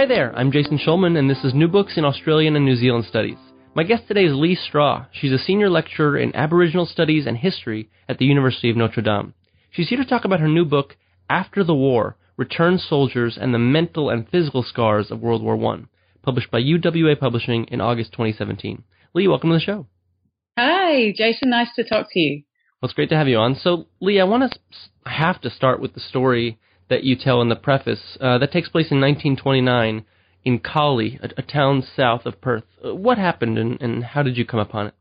Hi there, I'm Jason Schulman, and this is New Books in Australian and New Zealand Studies. My guest today is Leigh Straw. She's a senior lecturer in Aboriginal Studies and History at the University of Notre Dame. She's here to talk about her new book, After the War Returned Soldiers and the Mental and Physical Scars of World War I, published by UWA Publishing in August 2017. Leigh, welcome to the show. Hi, Jason. Nice to talk to you. Well, it's great to have you on. So, Leigh, I want to have to start with the story that you tell in the preface. Uh, that takes place in 1929 in Collie, a, a town south of Perth. Uh, what happened and, and, how did you come upon it?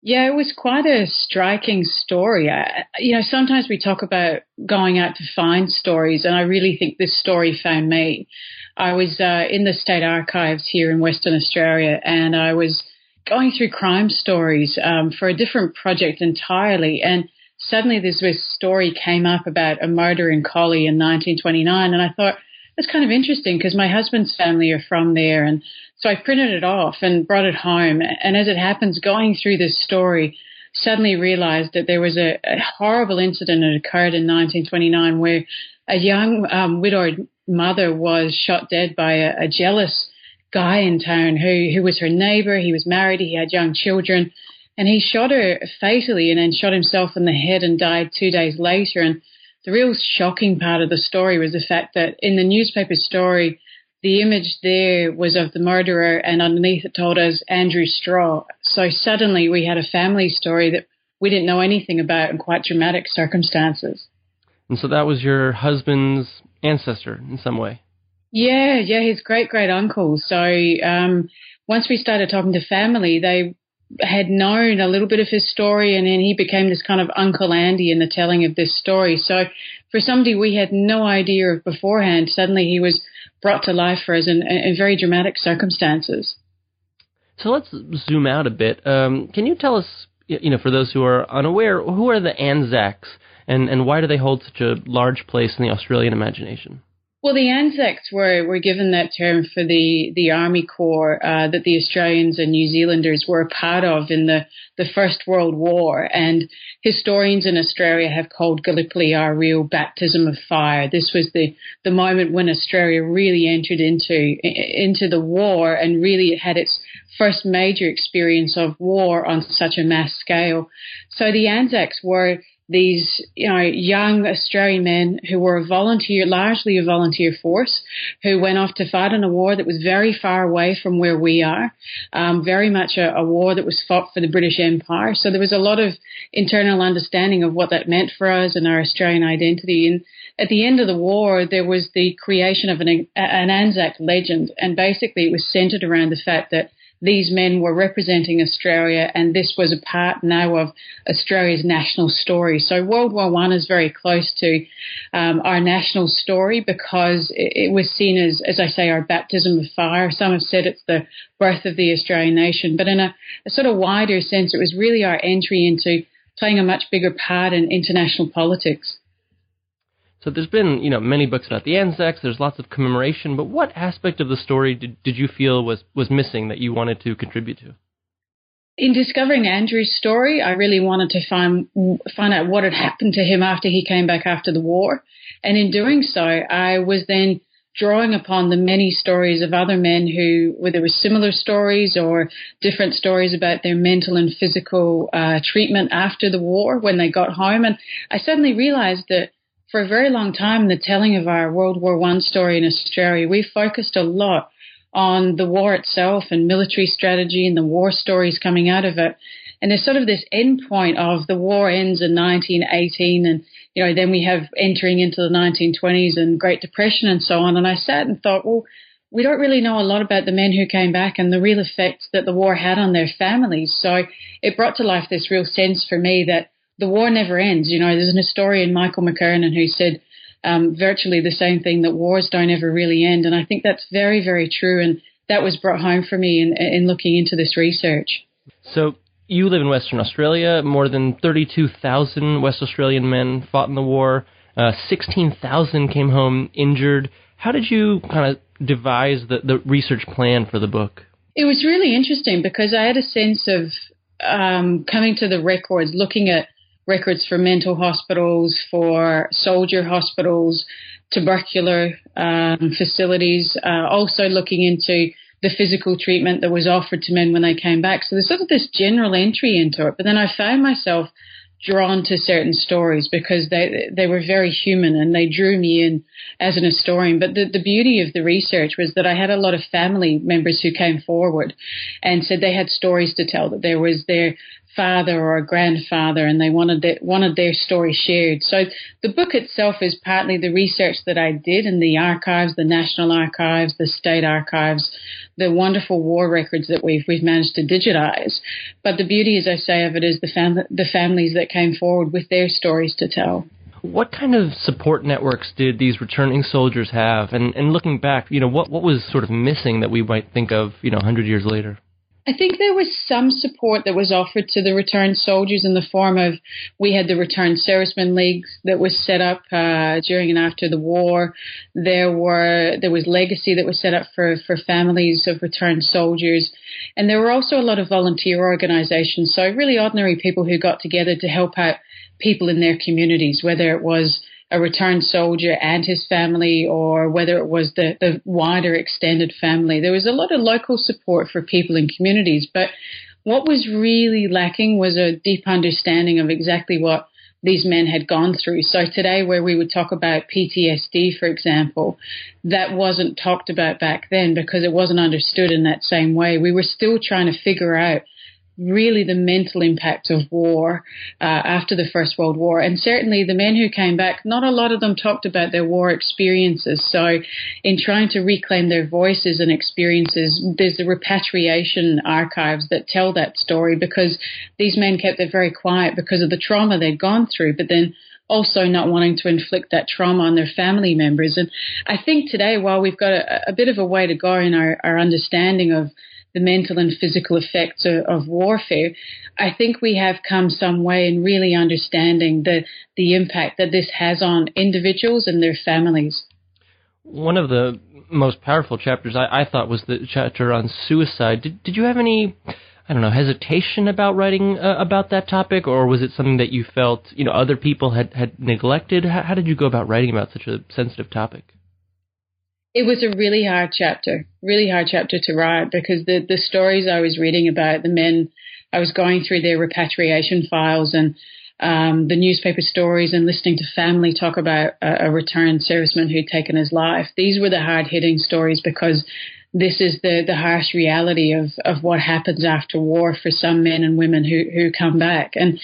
Yeah, it was quite a striking story. I, you know, sometimes we talk about going out to find stories, and I really think this story found me. I was uh, in the state archives here in Western Australia, and I was going through crime stories um, for a different project entirely, and suddenly this, this story came up about a murder in Collie in 1929, and I thought that's kind of interesting because my husband's family are from there, and so I printed it off and brought it home. And as it happens, going through this story, suddenly realized that there was a, a horrible incident that occurred in 1929 where a young um, widowed mother was shot dead by a, a jealous guy in town who who was her neighbor. He was married. He had young children and he shot her fatally and then shot himself in the head and died two days later. And the real shocking part of the story was the fact that in the newspaper story, the image there was of the murderer, and underneath it told us Andrew Straw. So suddenly we had a family story that we didn't know anything about in quite dramatic circumstances. And so that was your husband's ancestor in some way? Yeah, yeah, his great great uncle. So um, once we started talking to family, they had known a little bit of his story, and then he became this kind of Uncle Andy in the telling of this story. So, for somebody we had no idea of beforehand, suddenly he was brought to life for us in, in very dramatic circumstances. So let's zoom out a bit. Um, can you tell us, you know, for those who are unaware, who are the Anzacs, and and why do they hold such a large place in the Australian imagination? Well, the Anzacs were, were given that term for the, the Army Corps uh, that the Australians and New Zealanders were a part of in the, the First World War. And historians in Australia have called Gallipoli our real baptism of fire. This was the, the moment when Australia really entered into, into the war and really had its first major experience of war on such a mass scale. So the Anzacs were these you know young Australian men who were a volunteer, largely a volunteer force, who went off to fight in a war that was very far away from where we are, um, very much a, a, war that was fought for the British Empire. So there was a lot of internal understanding of what that meant for us and our Australian identity. And at the end of the war, there was the creation of an, an Anzac legend, and basically it was centered around the fact that these men were representing Australia, and this was a part now of Australia's national story. So World War One is very close to um, our national story because it, it, was seen as, as I say, our baptism of fire. Some have said it's the birth of the Australian nation, but in a, a sort of wider sense, it was really our entry into playing a much bigger part in international politics. So there's been, you know, many books about the Anzacs. There's lots of commemoration, but what aspect of the story did, did you feel was was missing that you wanted to contribute to? In discovering Andrew's story, I really wanted to find find out what had happened to him after he came back after the war, and in doing so, I was then drawing upon the many stories of other men who, whether it was similar stories or different stories about their mental and physical uh, treatment after the war when they got home, and I suddenly realized that for a very long time the telling of our World War One story in Australia, we focused a lot on the war itself and military strategy and the war stories coming out of it. And there's sort of this end point of the war ends in 1918 and, you know, then we have entering into the 1920s and Great Depression and so on. And I sat and thought, well, we don't really know a lot about the men who came back and the real effects that the war had on their families. So it brought to life this real sense for me that the war never ends. You know, there's an historian, Michael McKernan, who said um, virtually the same thing that wars don't ever really end. And I think that's very, very true. And that was brought home for me in, in looking into this research. So you live in Western Australia. More than 32,000 West Australian men fought in the war. Uh, 16,000 came home injured. How did you kind of devise the, the research plan for the book? It was really interesting because I had a sense of um, coming to the records, looking at records for mental hospitals, for soldier hospitals, tubercular um, facilities, uh, also looking into the physical treatment that was offered to men when they came back. So there's sort of this general entry into it. But then I found myself drawn to certain stories because they they were very human and they drew me in as an historian. But the, the beauty of the research was that I had a lot of family members who came forward and said they had stories to tell, that there was their father or a grandfather and they wanted their, wanted their story shared. So the book itself is partly the research that I did in the archives, the National Archives, the State Archives, the wonderful war records that we've we've managed to digitize. But the beauty, as I say, of it is the fam- the families that came forward with their stories to tell. What kind of support networks did these returning soldiers have? And and looking back, you know, what what was sort of missing that we might think of, you know, 100 years later? I think there was some support that was offered to the returned soldiers in the form of we had the returned servicemen leagues that was set up uh, during and after the war. There were there was legacy that was set up for for families of returned soldiers, and there were also a lot of volunteer organisations. So really ordinary people who got together to help out people in their communities, whether it was a returned soldier and his family or whether it was the, the wider extended family. There was a lot of local support for people in communities, but what was really lacking was a deep understanding of exactly what these men had gone through. So today, where we would talk about PTSD, for example, that wasn't talked about back then because it wasn't understood in that same way. We were still trying to figure out really the mental impact of war uh, after the First World War. And certainly the men who came back, not a lot of them talked about their war experiences. So, in trying to reclaim their voices and experiences, there's the repatriation archives that tell that story because these men kept it very quiet because of the trauma they'd gone through. But then also not wanting to inflict that trauma on their family members. And I think today, while we've got a, a bit of a way to go in our, our understanding of the mental and physical effects of, of, warfare, I think we have come some way in really understanding the, the impact that this has on individuals and their families. One of the most powerful chapters I, I thought was the chapter on suicide. Did, did you have any, I don't know, hesitation about writing uh, about that topic, or was it something that you felt, you know, other people had, had neglected? How, how did you go about writing about such a sensitive topic? It was a really hard chapter, really hard chapter to write because the the stories I was reading about the men, I was going through their repatriation files and um, the newspaper stories and listening to family talk about a, a returned serviceman who'd taken his life. These were the hard hitting stories because this is the, the harsh reality of, of what happens after war for some men and women who, who come back. And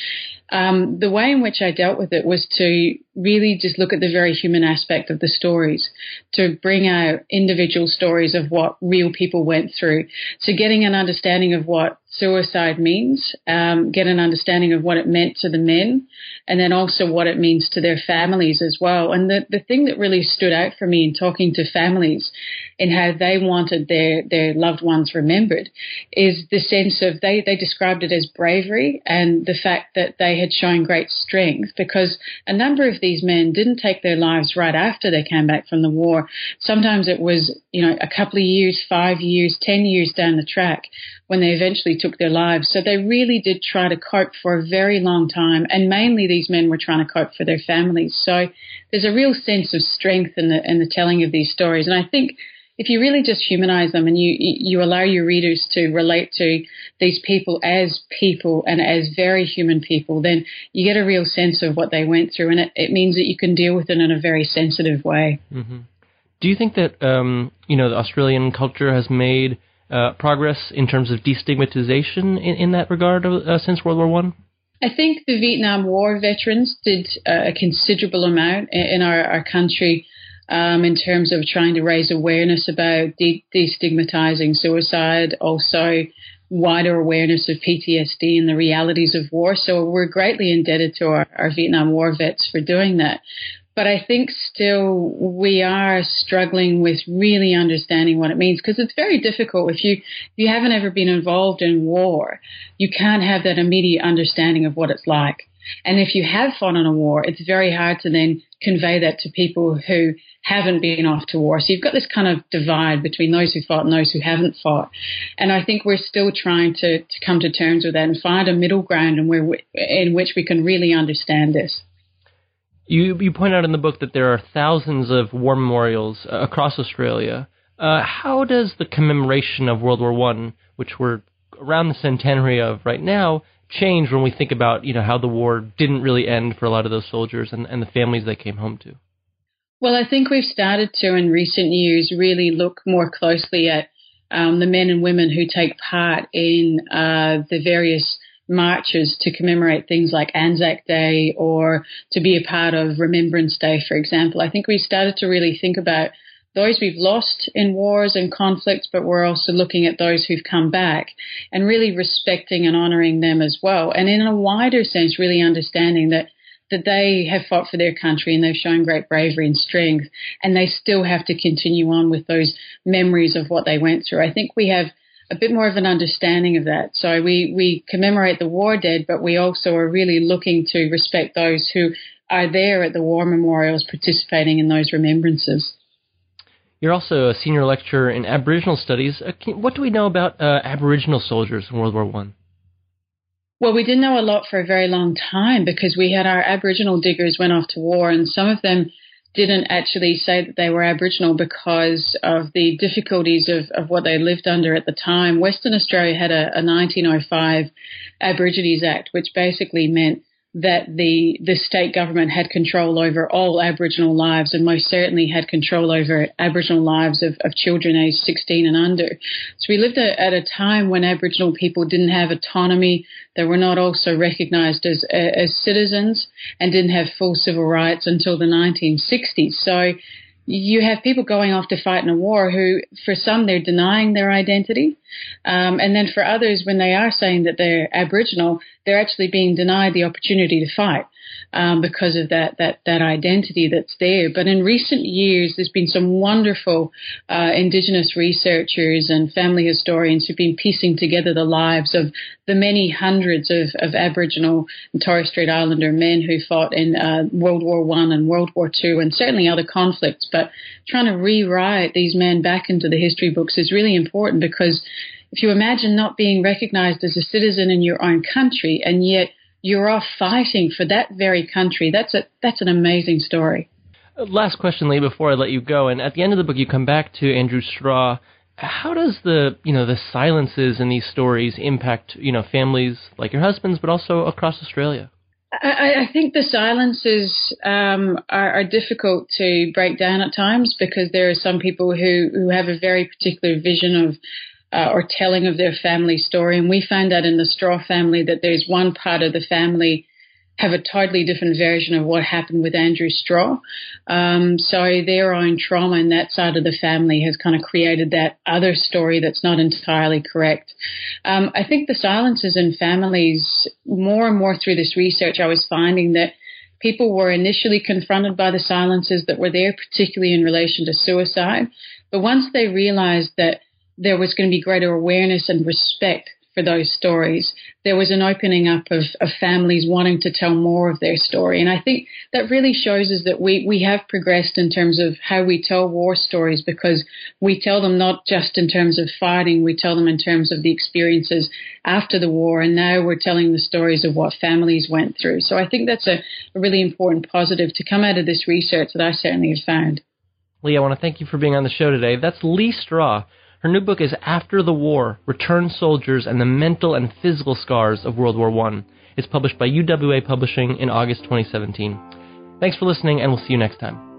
um, the way in which I dealt with it was to really just look at the very human aspect of the stories, to bring out individual stories of what real people went through. So getting an understanding of what suicide means, um, get an understanding of what it meant to the men, and then also what it means to their families as well. And the, the thing that really stood out for me in talking to families in how they wanted their, their loved ones remembered is the sense of they, they described it as bravery and the fact that they had shown great strength because a number of these men didn't take their lives right after they came back from the war. Sometimes it was, you know, a couple of years, five years, ten years down the track when they eventually took their lives. So they really did try to cope for a very long time. And mainly these men were trying to cope for their families. So there's a real sense of strength in the, in the telling of these stories. And I think if you really just humanize them and you, you allow your readers to relate to these people as people and as very human people, then you get a real sense of what they went through. And it, it means that you can deal with it in a very sensitive way. Mm-hmm. Do you think that, um, you know, the Australian culture has made – uh, progress in terms of destigmatization in, in that regard uh, since World War One? I? I think the Vietnam War veterans did uh, a considerable amount in, in our, our country um, in terms of trying to raise awareness about de- destigmatizing suicide, also wider awareness of PTSD and the realities of war. So we're greatly indebted to our, our Vietnam War vets for doing that. But I think still we are struggling with really understanding what it means because it's very difficult if you if you haven't ever been involved in war, you can't have that immediate understanding of what it's like. And if you have fought in a war, it's very hard to then convey that to people who haven't been off to war. So you've got this kind of divide between those who fought and those who haven't fought. And I think we're still trying to, to come to terms with that and find a middle ground in, where in which we can really understand this. You, you point out in the book that there are thousands of war memorials uh, across Australia. Uh, how does the commemoration of World War One, which we're around the centenary of right now, change when we think about you know how the war didn't really end for a lot of those soldiers and, and the families they came home to? Well, I think we've started to in recent years really look more closely at um, the men and women who take part in uh, the various marches to commemorate things like Anzac Day or to be a part of Remembrance Day, for example. I think we started to really think about those we've lost in wars and conflicts, but we're also looking at those who've come back and really respecting and honoring them as well. And in a wider sense, really understanding that that they have fought for their country and they've shown great bravery and strength, and they still have to continue on with those memories of what they went through. I think we have a bit more of an understanding of that. So we, we commemorate the war dead, but we also are really looking to respect those who are there at the war memorials participating in those remembrances. You're also a senior lecturer in Aboriginal studies. Uh, what do we know about uh, Aboriginal soldiers in World War One? Well, we didn't know a lot for a very long time because we had our Aboriginal diggers went off to war, and some of them didn't actually say that they were Aboriginal because of the difficulties of, of what they lived under at the time. Western Australia had a, a 1905 Aborigines Act, which basically meant that the the state government had control over all Aboriginal lives and most certainly had control over Aboriginal lives of, of children aged 16 and under. So we lived at, at a time when Aboriginal people didn't have autonomy. They were not also recognised as as citizens and didn't have full civil rights until the 1960s. So you have people going off to fight in a war who, for some, they're denying their identity. Um, and then for others, when they are saying that they're Aboriginal, they're actually being denied the opportunity to fight um, because of that, that, that identity that's there. But in recent years, there's been some wonderful uh, Indigenous researchers and family historians who've been piecing together the lives of the many hundreds of, of Aboriginal and Torres Strait Islander men who fought in uh, World War One and World War Two and certainly other conflicts. But trying to rewrite these men back into the history books is really important because if you imagine not being recognized as a citizen in your own country and yet you're off fighting for that very country, that's a that's an amazing story. Last question, Leigh, before I let you go. And at the end of the book, you come back to Andrew Straw. How does the you know the silences in these stories impact you know families like your husband's, but also across Australia? I, I think the silences um, are, are, difficult to break down at times because there are some people who, who have a very particular vision of uh, or telling of their family story. And we found out in the Straw family that there's one part of the family have a totally different version of what happened with Andrew Straw. Um, so their own trauma in that side of the family has kind of created that other story that's not entirely correct. Um, I think the silences in families, more and more through this research, I was finding that people were initially confronted by the silences that were there, particularly in relation to suicide. But once they realized that there was going to be greater awareness and respect for those stories. There was an opening up of, of, families wanting to tell more of their story. And I think that really shows us that we, we have progressed in terms of how we tell war stories because we tell them not just in terms of fighting, we tell them in terms of the experiences after the war. And now we're telling the stories of what families went through. So I think that's a, a really important positive to come out of this research that I certainly have found. Leigh, I want to thank you for being on the show today. That's Leigh Straw. Her new book is After the War Returned Soldiers and the Mental and Physical Scars of World War I. It's published by UWA Publishing in August 2017. Thanks for listening, and we'll see you next time.